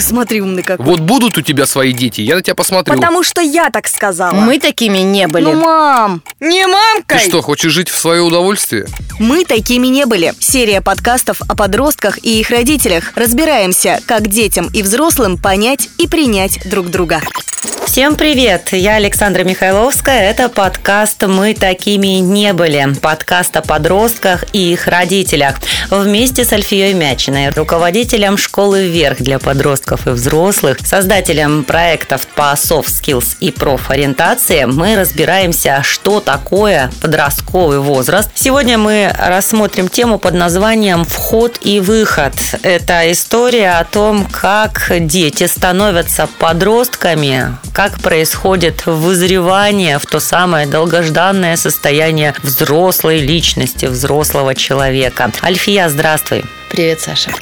Ты смотри, умный какой. Вот будут у тебя свои дети, я на тебя посмотрю. Потому что я так сказала. Мы такими не были. Ну, мам, не Ты мамкой. что, хочешь жить в свое удовольствие? Мы такими не были. Серия подкастов о подростках и их родителях. Разбираемся, как детям и взрослым понять и принять друг друга. Всем привет! Я Александра Михайловская. Это подкаст «Мы такими не были». Подкаст о подростках и их родителях. Вместе с Альфией Мячиной, руководителем школы «Вверх» для подростков и взрослых, создателем проектов по soft skills и профориентации, мы разбираемся, что такое подростковый возраст. Сегодня мы рассмотрим тему под названием «Вход и выход». Это история о том, как дети становятся подростками, как происходит вызревание в то самое долгожданное состояние взрослой личности, взрослого человека. Альфия, здравствуй. Привет, Саша.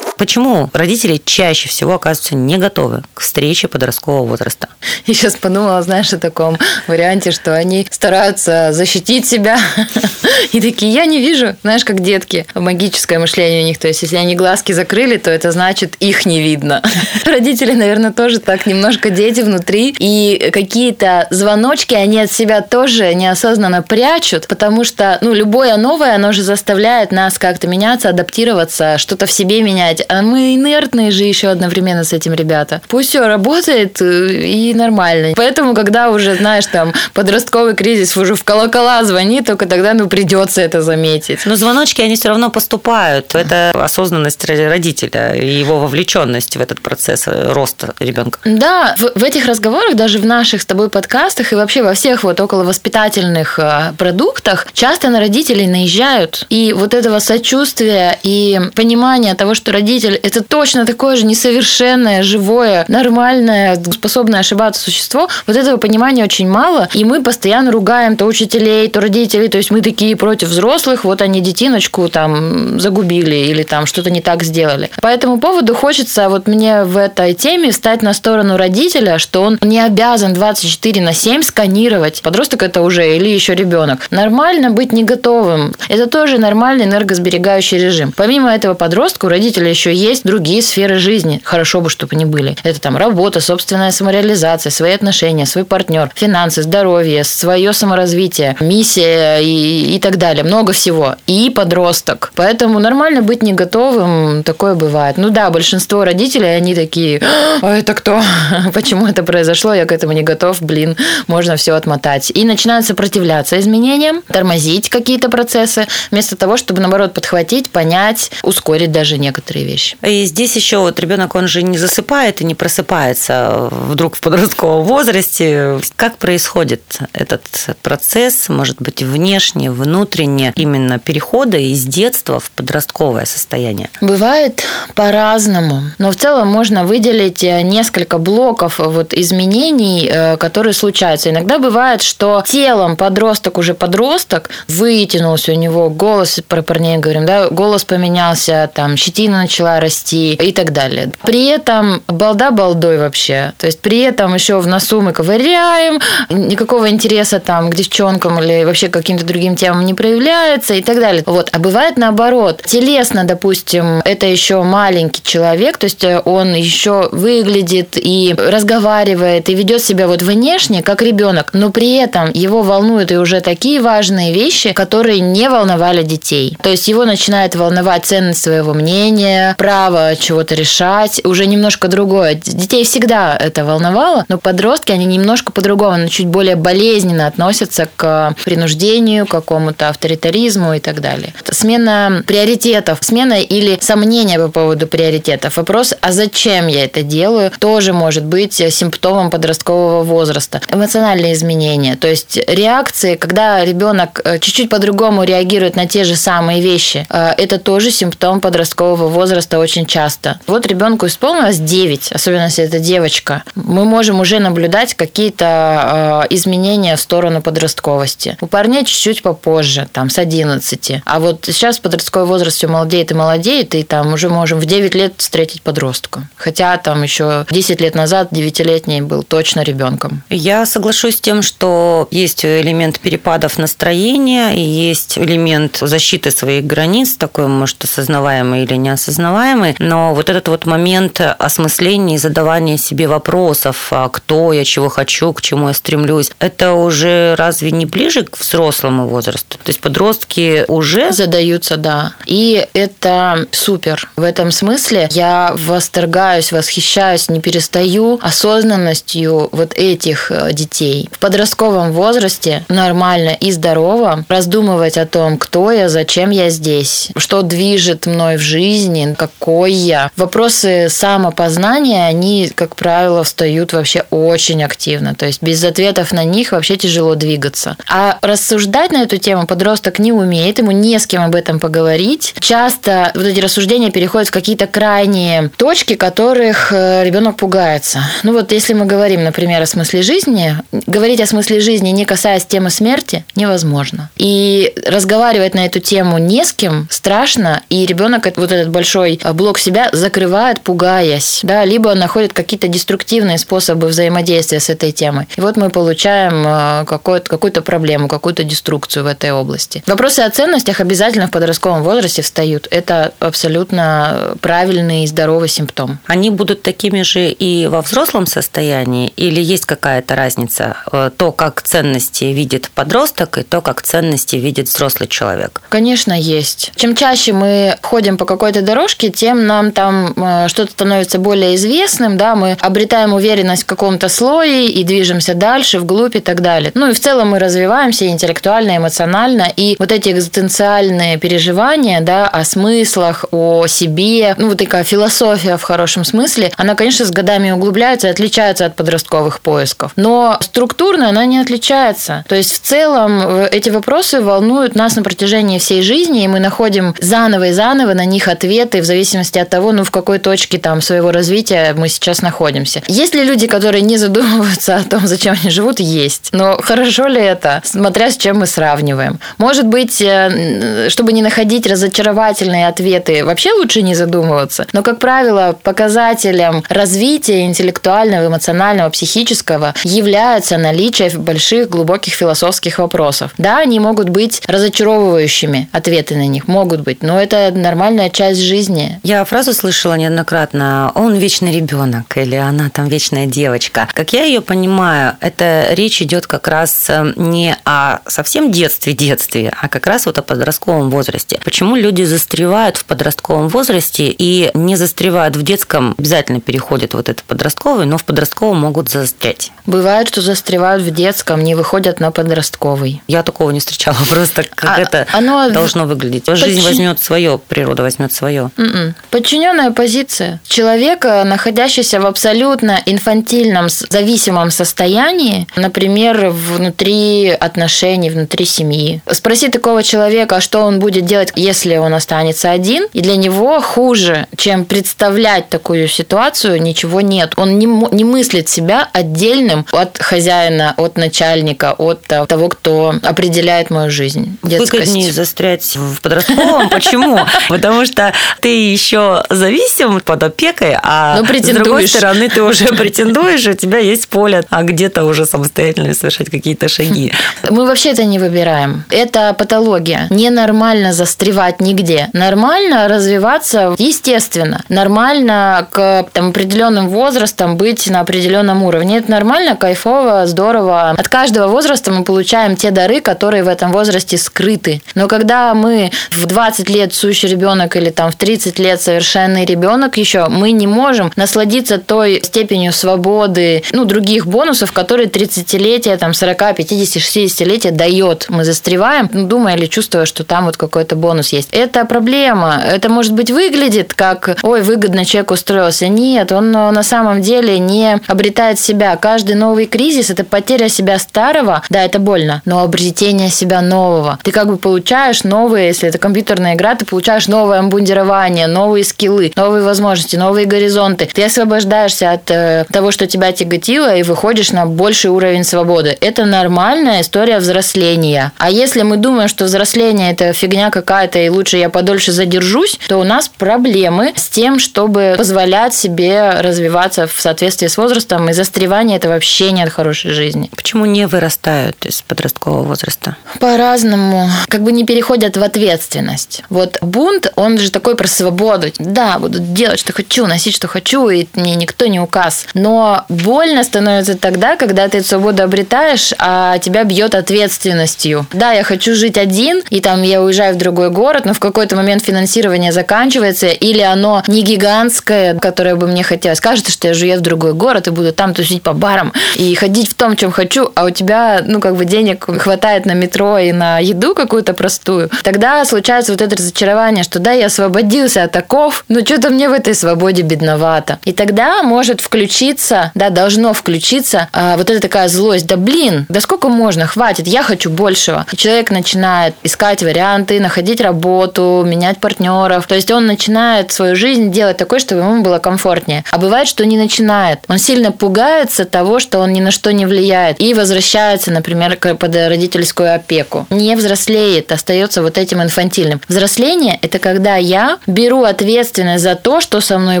Почему родители чаще всего оказываются не готовы к встрече подросткового возраста? Я сейчас подумала, знаешь, о таком варианте, что они стараются защитить себя. И такие, я не вижу, знаешь, как детки. Магическое мышление у них. То есть, если они глазки закрыли, то это значит, их не видно. Родители, наверное, тоже так немножко дети внутри. И какие-то звоночки они от себя тоже неосознанно прячут, потому что, ну, любое новое, оно же заставляет нас как-то меняться, адаптироваться, что-то в себе менять. А мы инертные же еще одновременно с этим ребята. Пусть все работает э, и нормально. Поэтому, когда уже, знаешь, там, подростковый кризис уже в колокола звонит, только тогда, ну, придется это заметить. Но звоночки, они все равно поступают. Это осознанность родителя и его вовлеченность в этот процесс э, роста ребенка. Да, в, в этих разговорах, даже в наших с тобой подкастах и вообще во всех вот около воспитательных э, продуктах часто на родителей наезжают. И вот этого сочувствия и понимания того, что родитель – это точно такое же несовершенное, живое, нормальное, способное ошибаться существо, вот этого понимания очень мало. И мы постоянно ругаем то учителей, то родителей. То есть мы такие против взрослых, вот они детиночку там загубили или там что-то не так сделали. По этому поводу хочется вот мне в этой теме встать на сторону родителя, что он не обязан 24 на 7 сканировать. Подросток это уже или еще ребенок. Нормально быть не готовым. Это тоже нормальный энергосберегающий режим. Помимо этого подростка у родителя еще есть другие сферы жизни. Хорошо бы, чтобы они были. Это там работа, собственная самореализация, свои отношения, свой партнер, финансы, здоровье, свое саморазвитие, миссия и, и так далее. Много всего. И подросток. Поэтому нормально быть не готовым. Такое бывает. Ну да, большинство родителей, они такие, а это кто? Почему это произошло? Я к этому не готов. Блин, можно все отмотать. И начинают сопротивляться изменениям, тормозить какие-то процессы, вместо того, чтобы, наоборот, подхватить, понять, ускорить даже некоторые вещи. И здесь еще вот ребенок, он же не засыпает и не просыпается вдруг в подростковом возрасте. Как происходит этот процесс, может быть, внешне, внутренне, именно перехода из детства в подростковое состояние? Бывает по-разному, но в целом можно выделить э, несколько блоков вот изменений, э, которые случаются. Иногда бывает, что телом подросток уже подросток, вытянулся у него голос, про парней говорим, да, голос поменялся, там щетина начала расти и так далее. При этом балда балдой вообще. То есть при этом еще в носу мы ковыряем, никакого интереса там к девчонкам или вообще каким-то другим темам не проявляется и так далее. Вот. А бывает наоборот. Телесно, допустим, это еще маленький человек, то есть он еще выглядит и разговаривает, и ведет себя вот внешне, как ребенок, но при этом его волнуют и уже такие важные вещи, которые не волновали детей. То есть его начинает волновать ценность своего мнения, право чего-то решать, уже немножко другое. Детей всегда это волновало, но подростки, они немножко по-другому, но чуть более болезненно относятся к принуждению, к какому-то авторитаризму и так далее. Смена приоритетов, смена или сомнения по поводу приоритетов. Вопрос, а зачем я это делаю, тоже может быть симптомом подросткового возраста. Эмоциональные изменения, то есть реакции, когда ребенок чуть-чуть по-другому реагирует на те же самые вещи, это тоже симптом подросткового возраста возраста очень часто. Вот ребенку исполнилось 9, особенно если это девочка. Мы можем уже наблюдать какие-то э, изменения в сторону подростковости. У парней чуть-чуть попозже, там, с 11. А вот сейчас подростковый возраст все молодеет и молодеет, и там уже можем в 9 лет встретить подростка. Хотя там еще 10 лет назад 9-летний был точно ребенком. Я соглашусь с тем, что есть элемент перепадов настроения и есть элемент защиты своих границ, такой, может, осознаваемый или неосознаваемый, но вот этот вот момент осмысления и задавания себе вопросов, а кто я, чего хочу, к чему я стремлюсь, это уже разве не ближе к взрослому возрасту? То есть подростки уже задаются, да. И это супер. В этом смысле я восторгаюсь, восхищаюсь, не перестаю осознанностью вот этих э, детей. В подростковом возрасте нормально и здорово раздумывать о том, кто я, зачем я здесь, что движет мной в жизни, какой я. Вопросы самопознания, они, как правило, встают вообще очень активно. То есть без ответов на них вообще тяжело двигаться. А рассуждать на эту тему подросток не умеет, ему не с кем об этом поговорить. Часто вот эти рассуждения переходят в какие-то крайние точки, которых э, ребенок пугается. Ну вот если мы говорим, например, о смысле жизни, говорить о смысле жизни, не касаясь темы смерти, невозможно. И разговаривать на эту тему не с кем страшно, и ребенок вот этот большой блок себя закрывает, пугаясь, да, либо находит какие-то деструктивные способы взаимодействия с этой темой. И вот мы получаем э, какую-то какую проблему, какую-то деструкцию в этой области. Вопросы о ценностях обязательно в подростковом возрасте встают. Это абсолютно правильный и здоровый симптом. Они будут такими же и во взрослом состоянии, или есть какая-то разница? Э, то, как ценности видит подросток, и то, как ценности видит взрослый человек? Конечно, есть. Чем чаще мы ходим по какой-то дорожке, тем нам там э, что-то становится более известным, да, мы обретаем уверенность в каком-то слое и движемся дальше, вглубь и так далее. Ну и в целом мы развиваемся интеллектуально, эмоционально, и вот эти экзистенциальные переживания, да, о смыслах, о себе, ну вот такая философия в хорошем смысле, она, конечно, с годами углубляется и отличается от подростковых поисков. Но структурно она не отличается. То есть в целом э, эти вопросы волнуют нас на протяжении всей жизни, и мы находим заново и заново на них ответы в зависимости от того, ну, в какой точке там своего развития мы сейчас находимся. Есть ли люди, которые не задумываются о том, зачем они живут? Есть. Но хорошо ли это, смотря с чем мы сравниваем? Может быть, э, чтобы не находить разочаровательные ответы, вообще лучше не задумываться. Но, как правило, показателем развития интеллектуального, эмоционального, психического является наличие больших, глубоких философских вопросов. Да, они могут быть разочаровывающими, ответы на них могут быть, но это нормальная часть жизни. Я фразу слышала неоднократно, он вечный ребенок или она там вечная девочка. Как я ее понимаю, это речь идет как раз э, не о совсем детстве-детстве, а как раз вот о подростковом возрасте. Почему люди застревают в подростковом возрасте и не застревают в детском, обязательно переходят вот это подростковый, но в подростковом могут застрять? Бывает, что застревают в детском, не выходят на подростковый. Я такого не встречала, просто как а, это оно должно выглядеть. Жизнь подчин... возьмет свое, природа возьмет свое. М-м. Подчиненная позиция человека, находящийся в абсолютно инфантильном, зависимом состоянии, например, внутри отношений, внутри семьи. Спроси такого человека, а что он будет делать, если он останется один, и для него хуже, чем представлять такую ситуацию, ничего нет. Он не, не мыслит себя отдельным от хозяина, от начальника, от того, кто определяет мою жизнь. Детскость. Выгоднее застрять в подростковом. Почему? Потому что ты еще зависим под опекой, а с другой стороны ты уже претендуешь, у тебя есть поле, а где-то уже самостоятельно совершать какие-то шаги. Мы вообще это не выбираем. Это патология. Ненормально застревать нигде. Нормально развиваться естественно. Нормально к там, определенным возрастам быть на определенном уровне. Это нормально, кайфово, здорово. От каждого возраста мы получаем те дары, которые в этом возрасте скрыты. Но когда мы в 20 лет сущий ребенок или там в 30 лет совершенный ребенок еще, мы не можем насладиться той степенью свободы, ну, других бонусов, которые 30-летие, там, 40, 50, 60-летие дает. Мы застреваем, ну, думая или чувствуя, что там вот какой-то бонус есть. Это проблема. Это, может быть, выглядит как, ой, выгодно человек устроился. Нет, он на самом деле не обретает себя. Каждый новый кризис – это потеря себя старого. Да, это больно, но обретение себя нового. Ты как бы получаешь новые, если это компьютерная игра, ты получаешь новое обмундирование знания, новые скиллы, новые возможности, новые горизонты. Ты освобождаешься от э, того, что тебя тяготило, и выходишь на больший уровень свободы. Это нормальная история взросления. А если мы думаем, что взросление это фигня какая-то, и лучше я подольше задержусь, то у нас проблемы с тем, чтобы позволять себе развиваться в соответствии с возрастом, и застревание это вообще нет хорошей жизни. Почему не вырастают из подросткового возраста? По-разному. Как бы не переходят в ответственность. Вот бунт, он же такой про свободу. Да, буду делать, что хочу, носить, что хочу, и мне никто не указ. Но больно становится тогда, когда ты эту свободу обретаешь, а тебя бьет ответственностью. Да, я хочу жить один, и там я уезжаю в другой город, но в какой-то момент финансирование заканчивается, или оно не гигантское, которое бы мне хотелось. Кажется, что я живу в другой город и буду там тусить по барам и ходить в том, чем хочу, а у тебя, ну, как бы денег хватает на метро и на еду какую-то простую. Тогда случается вот это разочарование, что да, я освободился от оков, но что-то мне в этой свободе бедновато. И тогда может включиться, да, должно включиться а, вот эта такая злость. Да блин, да сколько можно, хватит, я хочу большего. И человек начинает искать варианты, находить работу, менять партнеров. То есть он начинает свою жизнь делать такой, чтобы ему было комфортнее. А бывает, что не начинает. Он сильно пугается того, что он ни на что не влияет. И возвращается, например, под родительскую опеку. Не взрослеет, остается вот этим инфантильным. Взросление – это когда я беру ответственность за то, что со мной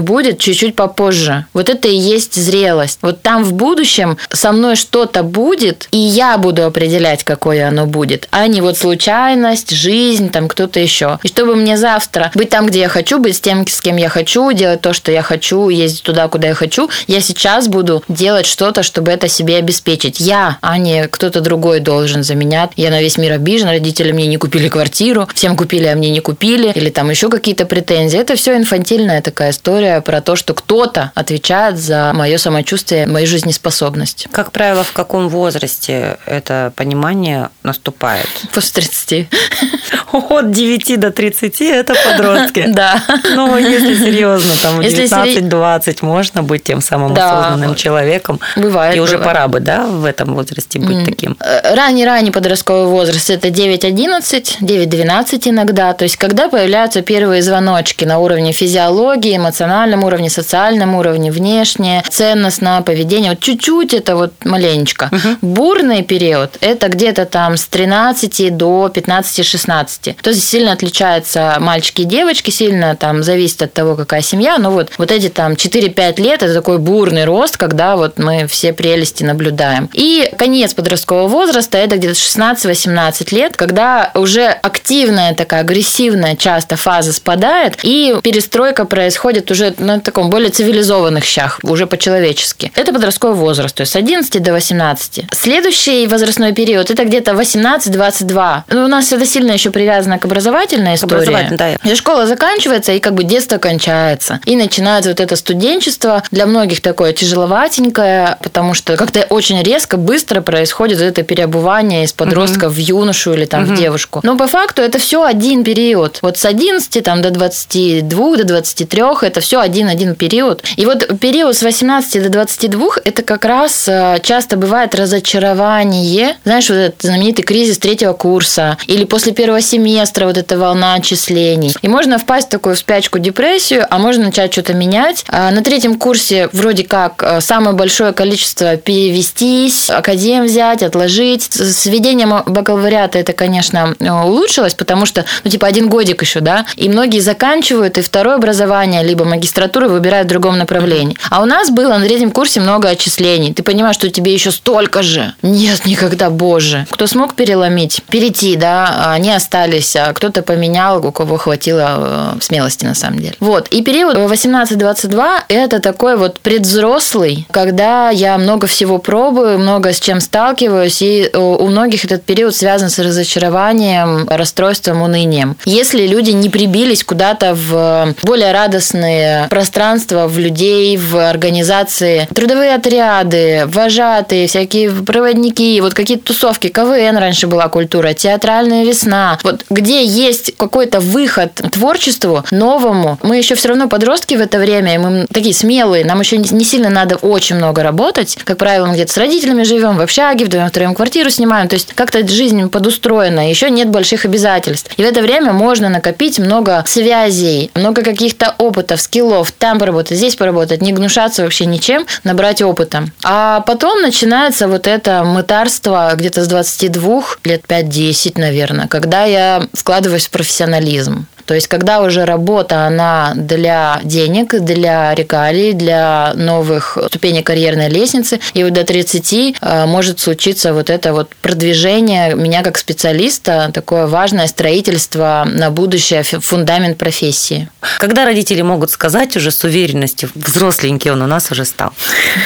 будет чуть-чуть попозже. Вот это и есть зрелость. Вот там в будущем со мной что-то будет, и я буду определять, какое оно будет, а не вот случайность, жизнь, там кто-то еще. И чтобы мне завтра быть там, где я хочу, быть с тем, с кем я хочу, делать то, что я хочу, ездить туда, куда я хочу, я сейчас буду делать что-то, чтобы это себе обеспечить. Я, а не кто-то другой должен за меня. Я на весь мир обижен, родители мне не купили квартиру, всем купили, а мне не купили, или там еще какие-то претензии. Это все инфантильная такая история про то, что кто-то отвечает за мое самочувствие, мою жизнеспособность. Как правило, в каком возрасте это понимание наступает? После 30. От 9 до 30 это подростки. Да. Ну, если серьезно, там 19-20 можно быть тем самым осознанным человеком. Бывает. И уже пора бы, да, в этом возрасте быть таким. Э, ранний-ранний подростковый возраст это 9-11, 9-12 иногда. То есть, когда появляются первые звоночки на уровне физиологии, эмоциональном уровне, социальном уровне, внешне, ценностно, поведение. Вот чуть-чуть это вот маленечко. Угу. Бурный период это где-то там с 13 до 15-16. То есть сильно отличаются мальчики и девочки, сильно там зависит от того, какая семья. Но вот, вот эти там 4-5 лет это такой бурный рост, когда вот мы все прелести наблюдаем. И конец подросткового возраста это где-то 16-18 лет, когда уже активная такая агрессивная часто фаза спадает, и перестройка происходит уже на таком более цивилизованных щах, уже по-человечески. Это подростковый возраст, то есть с 11 до 18. Следующий возрастной период это где-то 18-22. Ну, у нас это сильно еще привязано к образовательной истории. Образовательной, да. Школа заканчивается, и как бы детство кончается. И начинается вот это студенчество. Для многих такое тяжеловатенькое, потому что как-то очень резко, быстро происходит это переобувание из подростка угу. в юношу или там угу. в девушку. Но по факту это все один период. Вот с 11 там, до 22, до 23 это все один-один период. И вот период с 18 до 22 это как раз э, часто бывает разочарование. Знаешь, вот этот знаменитый кризис третьего курса или после первого семестра вот эта волна отчислений. И можно впасть в такую спячку, депрессию, а можно начать что-то менять. А на третьем курсе вроде как э, самое большое количество перевестись, академ взять, отложить. С введением бакалавриата это, конечно, улучшилось, потому что, ну, типа, один годик еще, да, и многие заканчивают, и второе образование, либо магистратуру выбирают в другом направлении. А у нас было на третьем курсе много отчислений. Ты понимаешь, что тебе еще столько же. Нет, никогда, боже. Кто смог переломить, перейти, да, они остались, а кто-то поменял, у кого хватило э, смелости, на самом деле. Вот. И период 18-22 – это такой вот предвзрослый, когда я много всего пробую, много с чем сталкиваюсь, и э, у многих этот период связан с разочарованием, расстройством, унынием. Если люди не прибились куда-то в более радостные пространства, в людей, в организации, трудовые отряды, вожатые, всякие проводники, вот какие-то тусовки, КВН раньше была культура, театральная весна, вот где есть какой-то выход творчеству новому, мы еще все равно подростки в это время, и мы такие смелые, нам еще не сильно надо очень много работать, как правило, мы где-то с родителями живем, в общаге, вдвоем, втроем квартиру снимаем, то есть как-то жизнь подустроена, еще нет больших обязательств. И в это время можно накопить много связей, много каких-то опытов, скиллов, там поработать, здесь поработать, не гнушаться вообще ничем, набрать опыта. А потом начинается вот это мытарство где-то с 22 лет 5-10, наверное, когда я складываюсь в профессионализм. То есть, когда уже работа, она для денег, для регалий, для новых ступеней карьерной лестницы, и вот до 30 э, может случиться вот это вот продвижение меня как специалиста, такое важное строительство на будущее, фундамент профессии. Когда родители могут сказать уже с уверенностью, взросленький он у нас уже стал?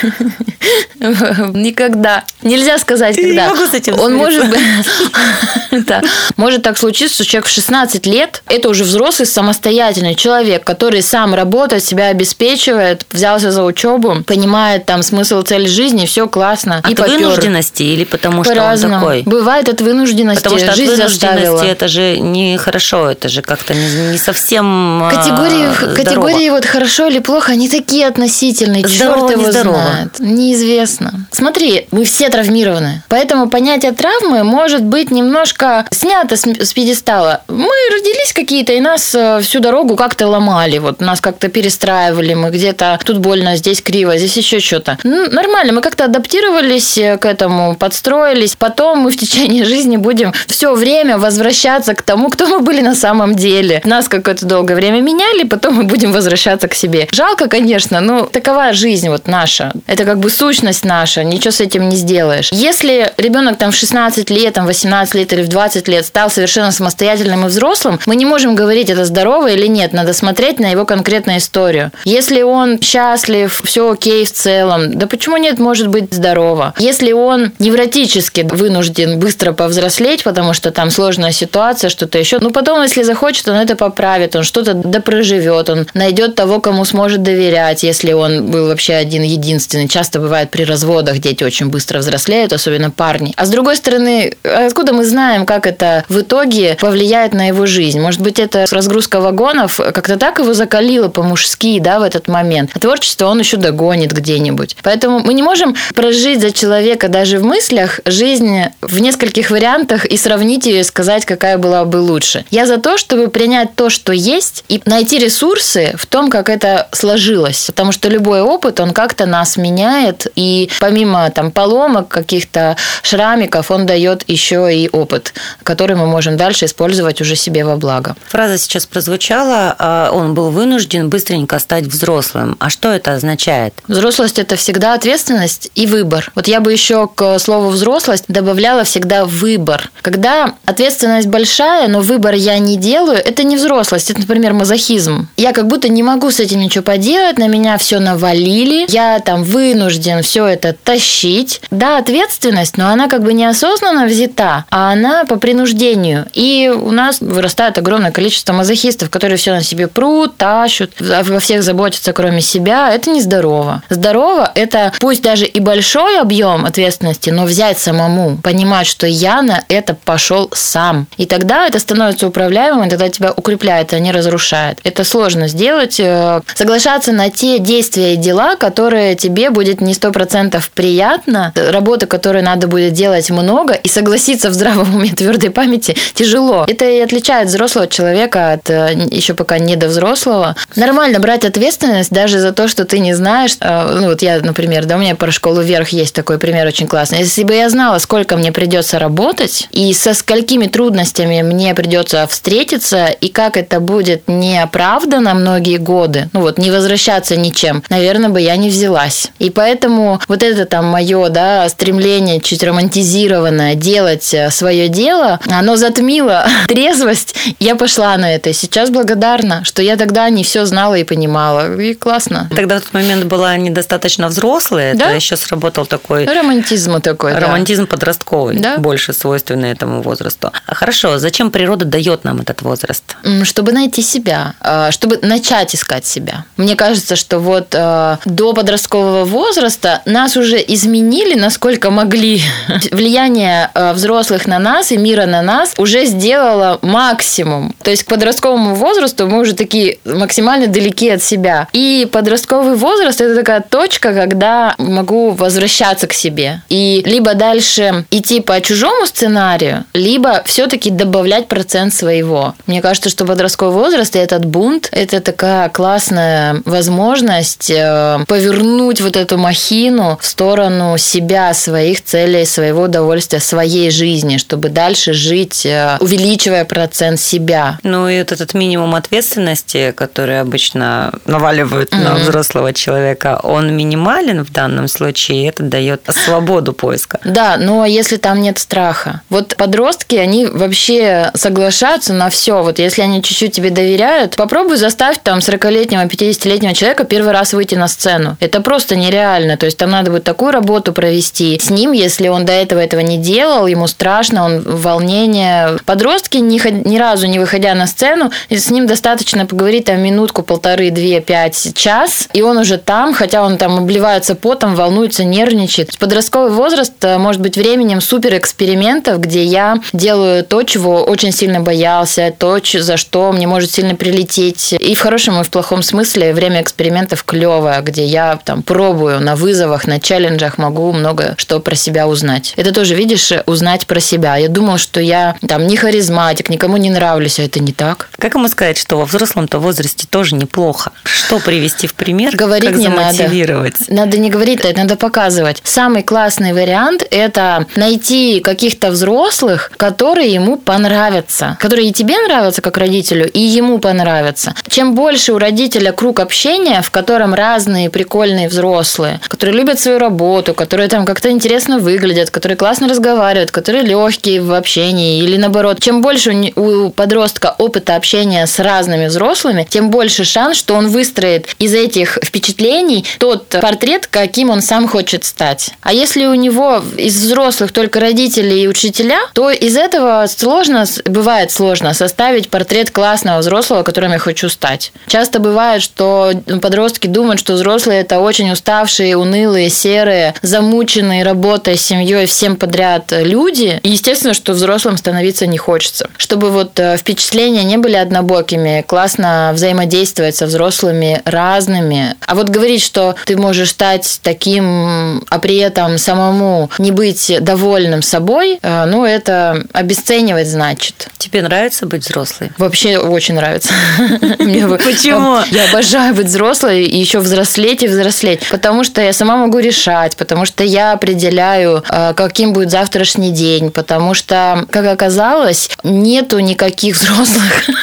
Никогда. Нельзя сказать, когда. Не могу с этим Он может быть... Может так случиться, что человек в 16 лет, это уже взрослый, самостоятельный человек, который сам работает, себя обеспечивает, взялся за учебу, понимает там смысл, цель жизни, все классно. От и попер. вынужденности или потому что он такой? Бывает от вынужденности. Потому что Жизнь от вынужденности заставила. это же не хорошо, это же как-то не, не совсем Категории, а, здорово. категории вот хорошо или плохо, они такие относительные. Здорово, Черт его нездорово. знает. Неизвестно. Смотри, мы все травмированы. Поэтому понятие травмы может быть немножко снято с, с пьедестала. Мы родились какие-то, нас э, всю дорогу как-то ломали. Вот нас как-то перестраивали. Мы где-то тут больно, здесь криво, здесь еще что-то. Ну, нормально, мы как-то адаптировались э, к этому, подстроились. Потом мы в течение жизни будем все время возвращаться к тому, кто мы были на самом деле. Нас какое-то долгое время меняли, потом мы будем возвращаться к себе. Жалко, конечно, но такова жизнь вот наша. Это как бы сущность наша, ничего с этим не сделаешь. Если ребенок там в 16 лет, там, 18 лет или в 20 лет стал совершенно самостоятельным и взрослым, мы не можем говорить, это здорово или нет. Надо смотреть на его конкретную историю. Если он счастлив, все окей в целом, да почему нет, может быть здорово. Если он невротически вынужден быстро повзрослеть, потому что там сложная ситуация, что-то еще, ну потом, если захочет, он это поправит, он что-то допроживет, он найдет того, кому сможет доверять, если он был вообще один единственный. Часто бывает при разводах дети очень быстро взрослеют, особенно парни. А с другой стороны, откуда мы знаем, как это в итоге повлияет на его жизнь? Может быть, это разгрузка вагонов как-то так его закалило по-мужски, да, в этот момент. А творчество он еще догонит где-нибудь. Поэтому мы не можем прожить за человека даже в мыслях жизнь в нескольких вариантах и сравнить ее и сказать, какая была бы лучше. Я за то, чтобы принять то, что есть, и найти ресурсы в том, как это сложилось. Потому что любой опыт, он как-то нас меняет, и помимо там поломок, каких-то шрамиков, он дает еще и опыт, который мы можем дальше использовать уже себе во благо. Фраза сейчас прозвучала, а, он был вынужден быстренько стать взрослым. А что это означает? Взрослость – это всегда ответственность и выбор. Вот я бы еще к слову «взрослость» добавляла всегда выбор. Когда ответственность большая, но выбор я не делаю, это не взрослость, это, например, мазохизм. Я как будто не могу с этим ничего поделать, на меня все навалили, я там вынужден все это тащить. Да, ответственность, но она как бы неосознанно взята, а она по принуждению. И у нас вырастает огромное количество мазохистов, которые все на себе прут, тащут, во всех заботятся, кроме себя. Это нездорово. Здорово – это пусть даже и большой объем ответственности, но взять самому, понимать, что я на это пошел сам. И тогда это становится управляемым, и тогда тебя укрепляет, а не разрушает. Это сложно сделать. э, Соглашаться на те действия и дела, которые тебе будет не сто процентов приятно, работы, которые надо будет делать много, и согласиться в здравом уме твердой памяти тяжело. Это и отличает взрослого человека от э, еще пока не до взрослого. Нормально брать ответственность даже за то, что ты не знаешь. Э, Ну, вот я, например, да, у меня про школу вверх есть такой пример очень классный. Если бы я знала, сколько мне придется работать и со сколькими трудностями мне придется встретиться, и как это будет неоправданно многие годы, ну вот не возвращаться ничем, наверное, бы я не взялась. И поэтому вот это там мое, да, стремление чуть романтизированное делать свое дело, оно затмило трезвость. Я пошла на это. И сейчас благодарна, что я тогда не все знала и понимала. И классно. Тогда в тот момент была недостаточно взрослая, Да. это еще сработал такой Романтизм такой, да. романтизм подростковый, Да. больше свойственный этому возрасту. А Хорошо, зачем природа дает нам этот возраст? Чтобы найти себя, э, чтобы начать искать себя. Мне кажется, что вот э, до подросткового возраста нас уже изменили, насколько могли. Влияние э, взрослых на нас и мира на нас уже сделало максимум. То есть к подростковому возрасту мы уже такие максимально далеки от себя. И подростковый возраст – это такая точка, когда могу возвращаться к себе. И либо дальше идти по чужому сценарию, либо все-таки добавлять процент своего. Мне кажется, что подростковый возраст и этот бунт – это такая классная возможность э, повернуть вот эту махину в сторону себя, своих целей, своего удовольствия, своей жизни, чтобы дальше жить, э, увеличивая процент себя. Ну и вот этот минимум ответственности, который обычно наваливают mm-hmm. на взрослого человека, он минимален в данном случае, и это дает свободу поиска. Да, но если там нет страха. Вот подростки, они вообще соглашаются на все. Вот если они чуть-чуть тебе доверяют, попробуй заставь там 40-летнего, 50-летнего человека первый раз выйти на сцену. Это просто нереально. То есть там надо будет такую работу провести с ним, если он до этого этого не делал, ему страшно, он волнение. Подростки, ни, ни разу не выходя на сцену, с ним достаточно поговорить там минутку, полторы, две, пять, час, и он уже там, хотя он там обливается потом, волнуется, нервничает. Подростковый возраст э, может быть временем супер экспериментов, где я делаю то, чего очень сильно боялся, то, за что мне может сильно прилететь. И в хорошем, и в плохом смысле время экспериментов клевое, где я там пробую на вызовах, на челленджах, могу много что про себя узнать. Это тоже, видишь, узнать про себя. Я думал, что я там не харизматик, никому не нравлюсь, а это не так. Как ему сказать, что во взрослом-то возрасте тоже неплохо? Что привести в пример? Говорить как не надо. Надо не говорить, это надо показывать. Самый классный вариант – это найти каких-то взрослых, которые ему понравятся, которые и тебе нравятся как родителю, и ему понравятся. Чем больше у родителя круг общения, в котором разные прикольные взрослые, которые любят свою работу, которые там как-то интересно выглядят, которые классно разговаривают, которые легкие в общении или наоборот. Чем больше у подростка опыта общения с разными взрослыми, тем больше шанс, что он выстроит из этих впечатлений тот портрет, каким он сам хочет стать. А если у него из взрослых только родители и учителя, то из этого сложно, бывает сложно составить портрет классного взрослого, которым я хочу стать. Часто бывает, что подростки думают, что взрослые это очень уставшие, унылые, серые, замученные работой, семьей, всем подряд люди. И естественно, что взрослым становиться не хочется. Чтобы вот э, впечатления не были однобокими, классно взаимодействовать со взрослыми разными. А вот говорить, что ты можешь стать таким, а при этом самому не быть довольным собой, э, ну, это обесценивать значит. Тебе нравится быть взрослой? Вообще очень нравится. Почему? Я обожаю быть взрослой и еще взрослеть и взрослеть, потому что я сама могу решать, потому что я определяю, э, каким будет завтрашний день, потому что, как оказалось, нету никаких взрослых Look.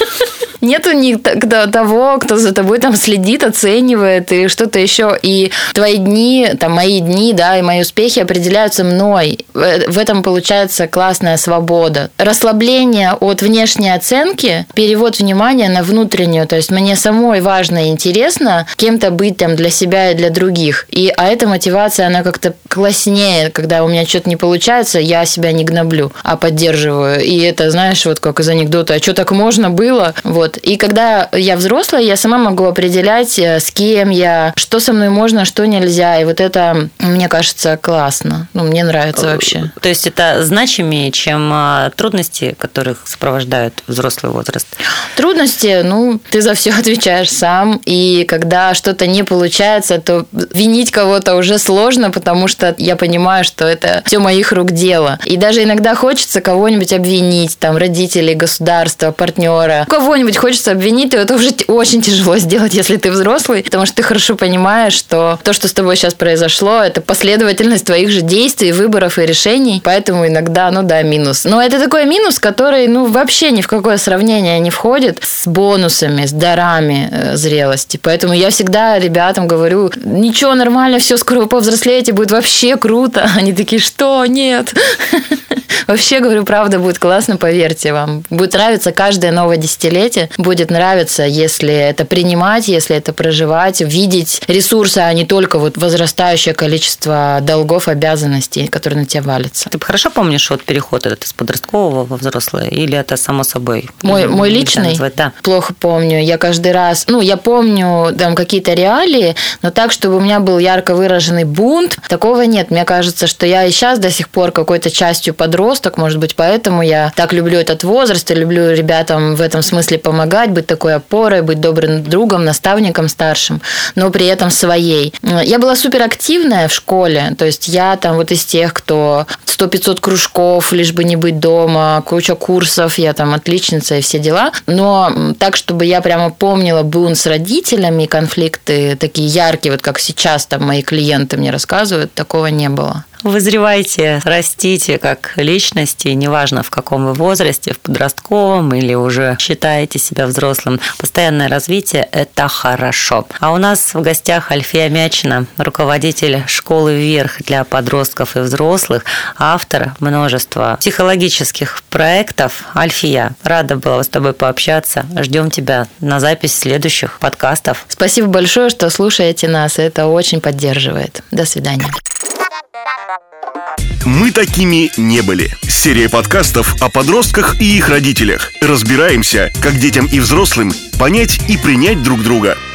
Нету ни того, кто за тобой там следит, оценивает и что-то еще. И твои дни, там мои дни, да, и мои успехи определяются мной. В этом получается классная свобода. Расслабление от внешней оценки, перевод внимания на внутреннюю. То есть мне самой важно и интересно кем-то быть там для себя и для других. И, а эта мотивация, она как-то класснее, когда у меня что-то не получается, я себя не гноблю, а поддерживаю. И это, знаешь, вот как из анекдота, а что так можно было? Вот. Вот. И когда я взрослая, я сама могу определять, э, с кем я, что со мной можно, что нельзя. И вот это, мне кажется, классно. Ну, мне нравится э, вообще. То есть это значимее, чем а, трудности, которых сопровождают взрослый возраст? Трудности, ну, ты за все отвечаешь сам. И когда что-то не получается, то винить кого-то уже сложно, потому что я понимаю, что это все моих рук дело. И даже иногда хочется кого-нибудь обвинить, там, родителей, государства, партнера, кого-нибудь хочется обвинить, то это уже очень тяжело сделать, если ты взрослый, потому что ты хорошо понимаешь, что то, что с тобой сейчас произошло, это последовательность твоих же действий, выборов и решений, поэтому иногда, ну да, минус. Но это такой минус, который, ну, вообще ни в какое сравнение не входит с бонусами, с дарами э, зрелости. Поэтому я всегда ребятам говорю, ничего, нормально, все, скоро вы повзрослеете, будет вообще круто. Они такие, что? Нет. Вообще, говорю, правда, будет классно, поверьте вам. Будет нравиться каждое новое десятилетие, будет нравиться, если это принимать, если это проживать, видеть ресурсы, а не только вот возрастающее количество долгов, обязанностей, которые на тебя валятся. Ты хорошо помнишь вот переход этот из подросткового во взрослое, или это само собой? Мой, мой личный? Назвать? Да. Плохо помню. Я каждый раз, ну, я помню там какие-то реалии, но так, чтобы у меня был ярко выраженный бунт, такого нет. Мне кажется, что я и сейчас до сих пор какой-то частью подросток, может быть, поэтому я так люблю этот возраст и люблю ребятам в этом смысле помогать, быть такой опорой, быть добрым другом, наставником старшим, но при этом своей. Я была супер активная в школе, то есть я там вот из тех, кто 100-500 кружков, лишь бы не быть дома, куча курсов, я там отличница и все дела. Но так, чтобы я прямо помнила бунт с родителями, конфликты такие яркие, вот как сейчас там мои клиенты мне рассказывают, такого не было. Вызревайте, растите как личности, неважно в каком вы возрасте, в подростковом или уже считаете себя взрослым. Постоянное развитие – это хорошо. А у нас в гостях Альфия Мячина, руководитель школы «Вверх» для подростков и взрослых, автор множества психологических проектов. Альфия, рада была с тобой пообщаться. Ждем тебя на запись следующих подкастов. Спасибо большое, что слушаете нас. Это очень поддерживает. До свидания. Мы такими не были. Серия подкастов о подростках и их родителях. Разбираемся, как детям и взрослым понять и принять друг друга –